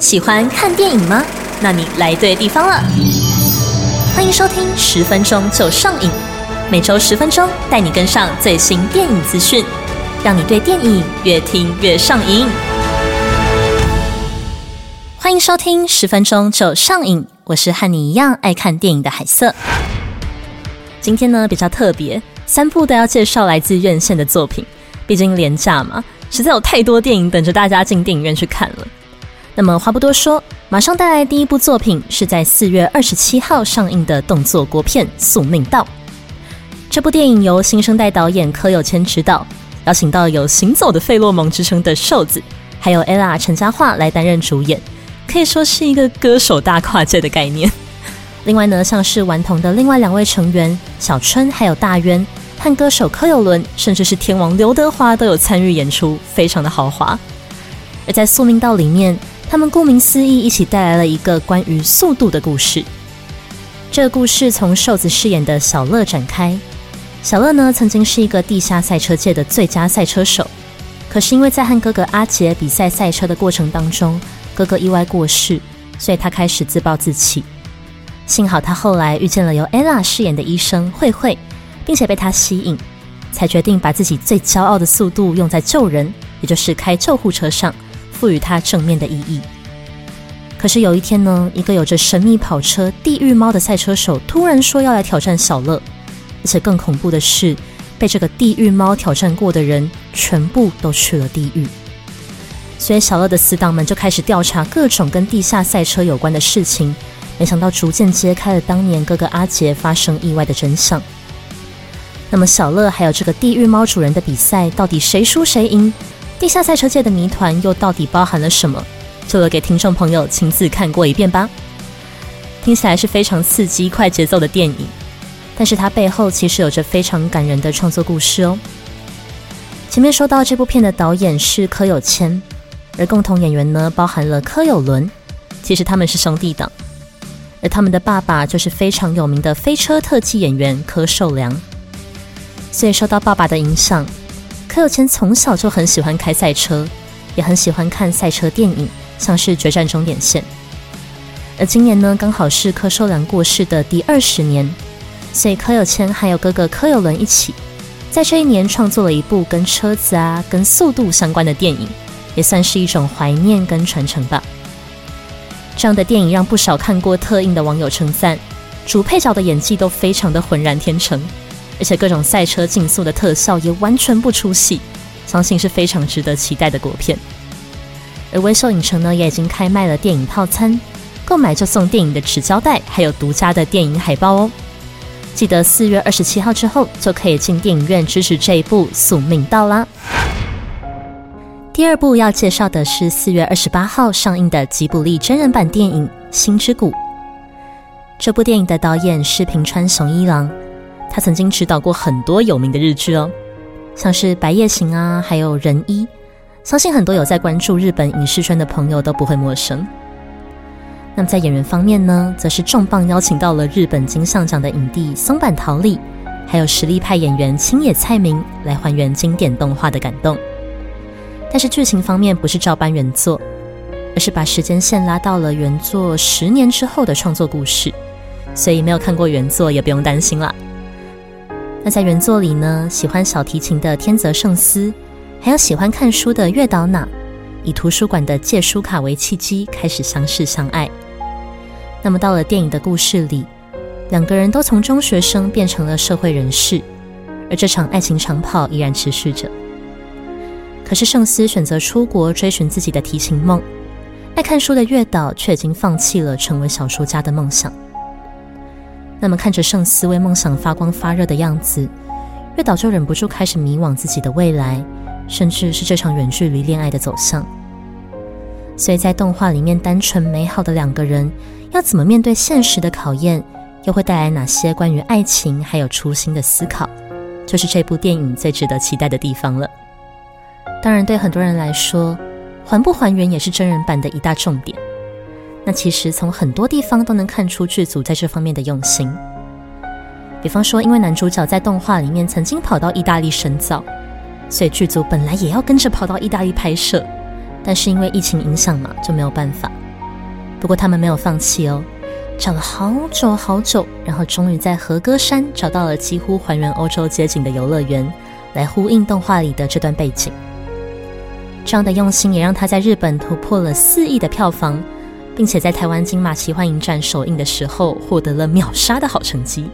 喜欢看电影吗？那你来对地方了。欢迎收听十分钟就上瘾，每周十分钟带你跟上最新电影资讯，让你对电影越听越上瘾。欢迎收听十分钟就上瘾，我是和你一样爱看电影的海瑟。今天呢比较特别，三部都要介绍来自院线的作品，毕竟廉价嘛，实在有太多电影等着大家进电影院去看了。那么话不多说，马上带来第一部作品是在四月二十七号上映的动作国片《宿命道》。这部电影由新生代导演柯有谦执导，邀请到有“行走的费洛蒙”之称的瘦子，还有 ella 陈嘉桦来担任主演，可以说是一个歌手大跨界的概念。另外呢，像是顽童的另外两位成员小春还有大渊，和歌手柯有伦，甚至是天王刘德华都有参与演出，非常的豪华。而在《宿命道》里面。他们顾名思义，一起带来了一个关于速度的故事。这个故事从瘦子饰演的小乐展开。小乐呢，曾经是一个地下赛车界的最佳赛车手，可是因为在和哥哥阿杰比赛赛车的过程当中，哥哥意外过世，所以他开始自暴自弃。幸好他后来遇见了由 ella 饰演的医生慧慧，并且被他吸引，才决定把自己最骄傲的速度用在救人，也就是开救护车上。赋予它正面的意义。可是有一天呢，一个有着神秘跑车“地狱猫”的赛车手突然说要来挑战小乐，而且更恐怖的是，被这个“地狱猫”挑战过的人全部都去了地狱。所以小乐的死党们就开始调查各种跟地下赛车有关的事情，没想到逐渐揭开了当年哥哥阿杰发生意外的真相。那么小乐还有这个“地狱猫”主人的比赛，到底谁输谁赢？地下赛车界的谜团又到底包含了什么？就留给听众朋友亲自看过一遍吧。听起来是非常刺激、快节奏的电影，但是它背后其实有着非常感人的创作故事哦。前面说到这部片的导演是柯有谦，而共同演员呢包含了柯有伦，其实他们是兄弟档，而他们的爸爸就是非常有名的飞车特技演员柯受良，所以受到爸爸的影响。柯有谦从小就很喜欢开赛车，也很喜欢看赛车电影，像是《决战终点线》。而今年呢，刚好是柯受良过世的第二十年，所以柯有谦还有哥哥柯有伦一起，在这一年创作了一部跟车子啊、跟速度相关的电影，也算是一种怀念跟传承吧。这样的电影让不少看过特映的网友称赞，主配角的演技都非常的浑然天成。而且各种赛车竞速的特效也完全不出戏，相信是非常值得期待的国片。而微秀影城呢，也已经开卖了电影套餐，购买就送电影的纸胶带，还有独家的电影海报哦。记得四月二十七号之后就可以进电影院支持这一部《宿命道》啦。第二部要介绍的是四月二十八号上映的吉卜力真人版电影《星之谷》。这部电影的导演是平川雄一郎。他曾经指导过很多有名的日剧哦，像是《白夜行》啊，还有《人一》，相信很多有在关注日本影视圈的朋友都不会陌生。那么在演员方面呢，则是重磅邀请到了日本金像奖的影帝松坂桃李，还有实力派演员青野菜明来还原经典动画的感动。但是剧情方面不是照搬原作，而是把时间线拉到了原作十年之后的创作故事，所以没有看过原作也不用担心啦。那在原作里呢，喜欢小提琴的天泽圣司，还有喜欢看书的月岛娜，以图书馆的借书卡为契机，开始相识相爱。那么到了电影的故事里，两个人都从中学生变成了社会人士，而这场爱情长跑依然持续着。可是圣司选择出国追寻自己的提琴梦，爱看书的月岛却已经放弃了成为小说家的梦想。那么看着圣思为梦想发光发热的样子，月岛就忍不住开始迷惘自己的未来，甚至是这场远距离恋爱的走向。所以在动画里面，单纯美好的两个人要怎么面对现实的考验，又会带来哪些关于爱情还有初心的思考，就是这部电影最值得期待的地方了。当然，对很多人来说，还不还原也是真人版的一大重点。那其实从很多地方都能看出剧组在这方面的用心。比方说，因为男主角在动画里面曾经跑到意大利深造，所以剧组本来也要跟着跑到意大利拍摄，但是因为疫情影响嘛，就没有办法。不过他们没有放弃哦，找了好久好久，然后终于在和歌山找到了几乎还原欧洲街景的游乐园，来呼应动画里的这段背景。这样的用心也让他在日本突破了四亿的票房，并且在台湾金马奇幻影展首映的时候获得了秒杀的好成绩。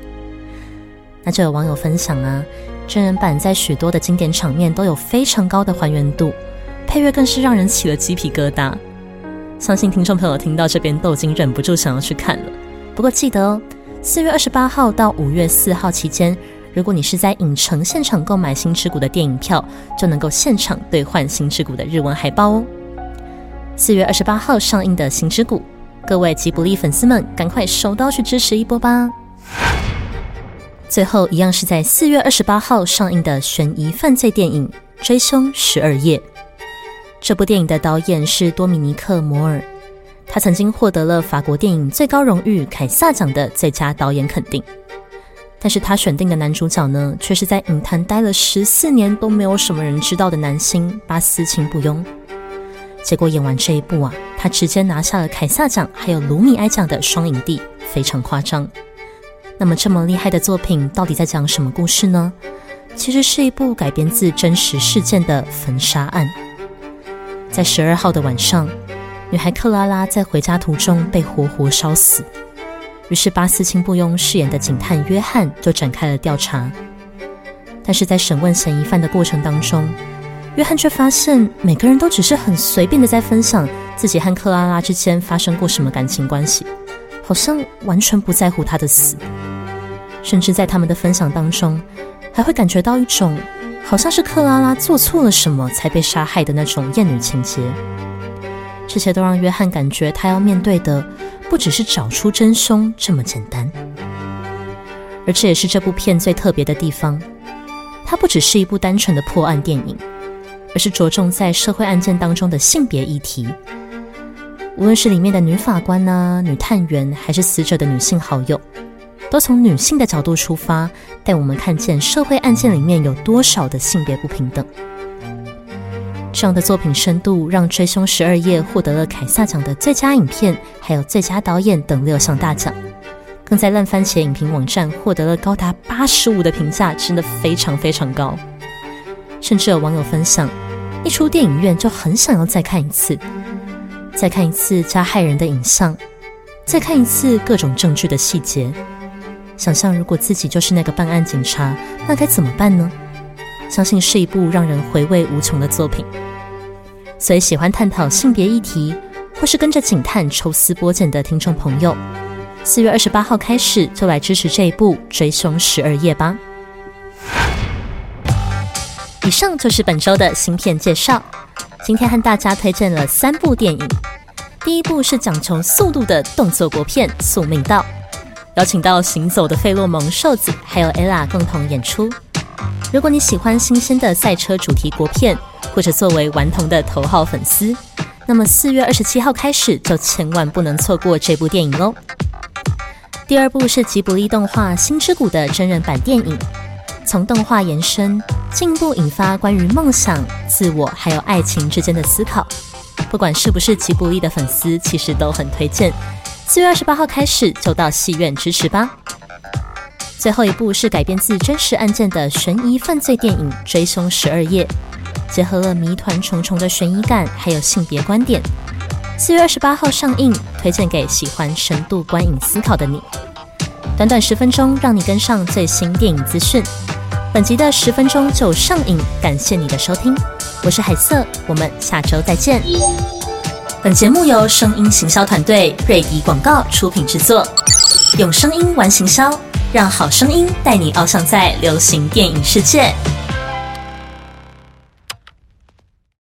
那就有网友分享啊，真人版在许多的经典场面都有非常高的还原度，配乐更是让人起了鸡皮疙瘩。相信听众朋友听到这边都已经忍不住想要去看了。不过记得哦，四月二十八号到五月四号期间，如果你是在影城现场购买《星之谷》的电影票，就能够现场兑换《星之谷》的日文海报哦。四月二十八号上映的《星之谷》，各位吉卜力粉丝们，赶快手刀去支持一波吧！最后一样是在四月二十八号上映的悬疑犯罪电影《追凶十二夜》。这部电影的导演是多米尼克·摩尔，他曾经获得了法国电影最高荣誉凯撒奖的最佳导演肯定。但是他选定的男主角呢，却是在影坛待了十四年都没有什么人知道的男星巴斯钦不庸。结果演完这一部啊，他直接拿下了凯撒奖还有卢米埃奖的双影帝，非常夸张。那么这么厉害的作品到底在讲什么故事呢？其实是一部改编自真实事件的焚杀案。在十二号的晚上，女孩克拉拉在回家途中被活活烧死。于是巴斯钦布庸饰演的警探约翰就展开了调查。但是在审问嫌疑犯的过程当中，约翰却发现每个人都只是很随便的在分享自己和克拉拉之间发生过什么感情关系。好像完全不在乎他的死，甚至在他们的分享当中，还会感觉到一种好像是克拉拉做错了什么才被杀害的那种厌女情节。这些都让约翰感觉他要面对的不只是找出真凶这么简单，而这也是这部片最特别的地方。它不只是一部单纯的破案电影，而是着重在社会案件当中的性别议题。无论是里面的女法官呐、女探员，还是死者的女性好友，都从女性的角度出发，带我们看见社会案件里面有多少的性别不平等。这样的作品深度，让《追凶十二夜》获得了凯撒奖的最佳影片，还有最佳导演等六项大奖，更在烂番茄影评网站获得了高达八十五的评价，真的非常非常高。甚至有网友分享，一出电影院就很想要再看一次。再看一次加害人的影像，再看一次各种证据的细节，想象如果自己就是那个办案警察，那该怎么办呢？相信是一部让人回味无穷的作品。所以，喜欢探讨性别议题，或是跟着警探抽丝剥茧的听众朋友，四月二十八号开始就来支持这一部《追凶十二夜》吧。以上就是本周的新片介绍。今天和大家推荐了三部电影。第一部是讲求速度的动作国片《宿命道》，邀请到行走的费洛蒙瘦子还有 ella 共同演出。如果你喜欢新鲜的赛车主题国片，或者作为顽童的头号粉丝，那么四月二十七号开始就千万不能错过这部电影喽。第二部是吉卜力动画《星之谷》的真人版电影。从动画延伸，进一步引发关于梦想、自我还有爱情之间的思考。不管是不是吉卜力的粉丝，其实都很推荐。四月二十八号开始就到戏院支持吧。最后一部是改编自真实案件的悬疑犯罪电影《追凶十二夜》，结合了谜团重重的悬疑感，还有性别观点。四月二十八号上映，推荐给喜欢深度观影思考的你。短短十分钟，让你跟上最新电影资讯。本集的十分钟就上瘾，感谢你的收听，我是海瑟，我们下周再见。本节目由声音行销团队瑞迪广告出品制作，用声音玩行销，让好声音带你翱翔在流行电影世界。